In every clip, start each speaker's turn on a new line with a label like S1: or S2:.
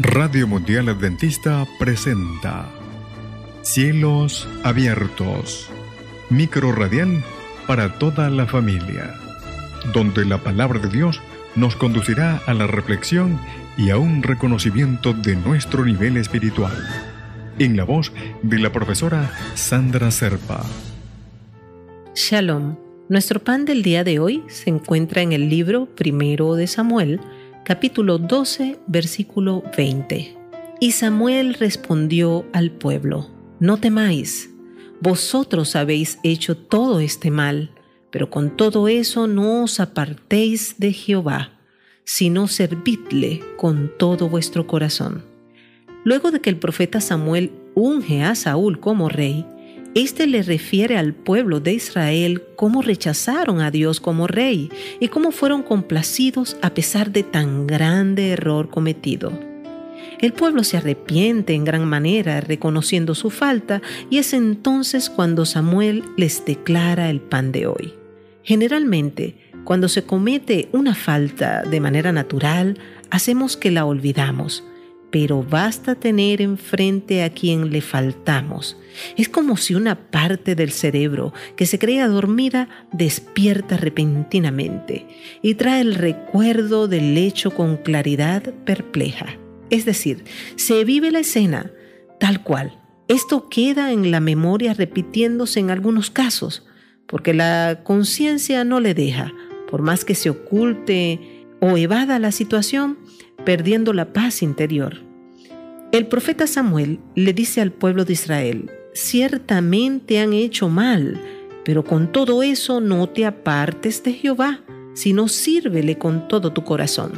S1: Radio Mundial Adventista presenta Cielos Abiertos, micro radial para toda la familia, donde la palabra de Dios nos conducirá a la reflexión y a un reconocimiento de nuestro nivel espiritual. En la voz de la profesora Sandra Serpa.
S2: Shalom. Nuestro pan del día de hoy se encuentra en el libro primero de Samuel, capítulo 12, versículo 20. Y Samuel respondió al pueblo, No temáis, vosotros habéis hecho todo este mal, pero con todo eso no os apartéis de Jehová, sino servidle con todo vuestro corazón. Luego de que el profeta Samuel unge a Saúl como rey, este le refiere al pueblo de Israel cómo rechazaron a Dios como rey y cómo fueron complacidos a pesar de tan grande error cometido. El pueblo se arrepiente en gran manera reconociendo su falta y es entonces cuando Samuel les declara el pan de hoy. Generalmente, cuando se comete una falta de manera natural, hacemos que la olvidamos pero basta tener enfrente a quien le faltamos. Es como si una parte del cerebro que se creía dormida despierta repentinamente y trae el recuerdo del hecho con claridad perpleja. Es decir, se vive la escena tal cual. Esto queda en la memoria repitiéndose en algunos casos, porque la conciencia no le deja, por más que se oculte o evada la situación, perdiendo la paz interior. El profeta Samuel le dice al pueblo de Israel, ciertamente han hecho mal, pero con todo eso no te apartes de Jehová, sino sírvele con todo tu corazón.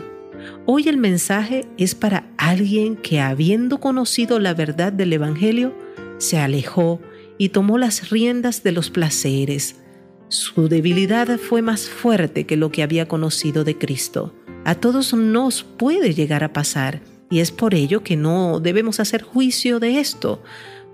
S2: Hoy el mensaje es para alguien que habiendo conocido la verdad del Evangelio, se alejó y tomó las riendas de los placeres. Su debilidad fue más fuerte que lo que había conocido de Cristo. A todos nos puede llegar a pasar y es por ello que no debemos hacer juicio de esto,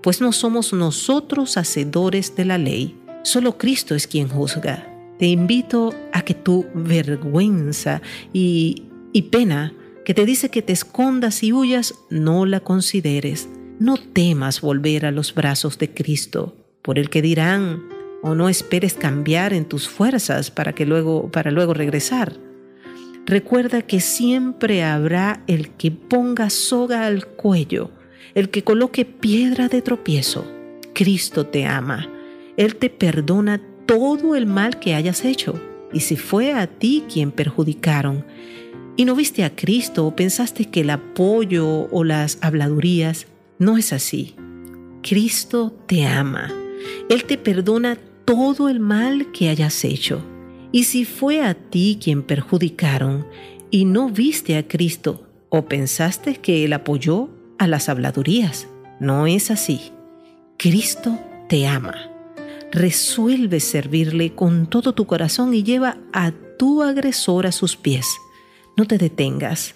S2: pues no somos nosotros hacedores de la ley, solo Cristo es quien juzga. Te invito a que tu vergüenza y, y pena que te dice que te escondas y huyas, no la consideres. No temas volver a los brazos de Cristo, por el que dirán, o no esperes cambiar en tus fuerzas para que luego para luego regresar. Recuerda que siempre habrá el que ponga soga al cuello, el que coloque piedra de tropiezo. Cristo te ama. Él te perdona todo el mal que hayas hecho. Y si fue a ti quien perjudicaron, y no viste a Cristo o pensaste que el apoyo o las habladurías, no es así. Cristo te ama. Él te perdona todo el mal que hayas hecho. Y si fue a ti quien perjudicaron y no viste a Cristo o pensaste que Él apoyó a las habladurías, no es así. Cristo te ama. Resuelve servirle con todo tu corazón y lleva a tu agresor a sus pies. No te detengas.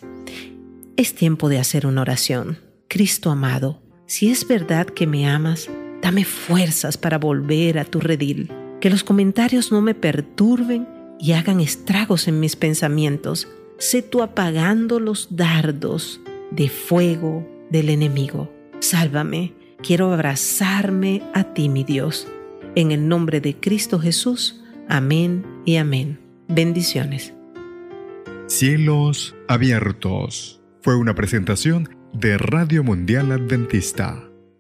S2: Es tiempo de hacer una oración. Cristo amado, si es verdad que me amas, dame fuerzas para volver a tu redil que los comentarios no me perturben y hagan estragos en mis pensamientos. Sé tú apagando los dardos de fuego del enemigo. Sálvame, quiero abrazarme a ti, mi Dios. En el nombre de Cristo Jesús. Amén y amén. Bendiciones.
S1: Cielos abiertos. Fue una presentación de Radio Mundial Adventista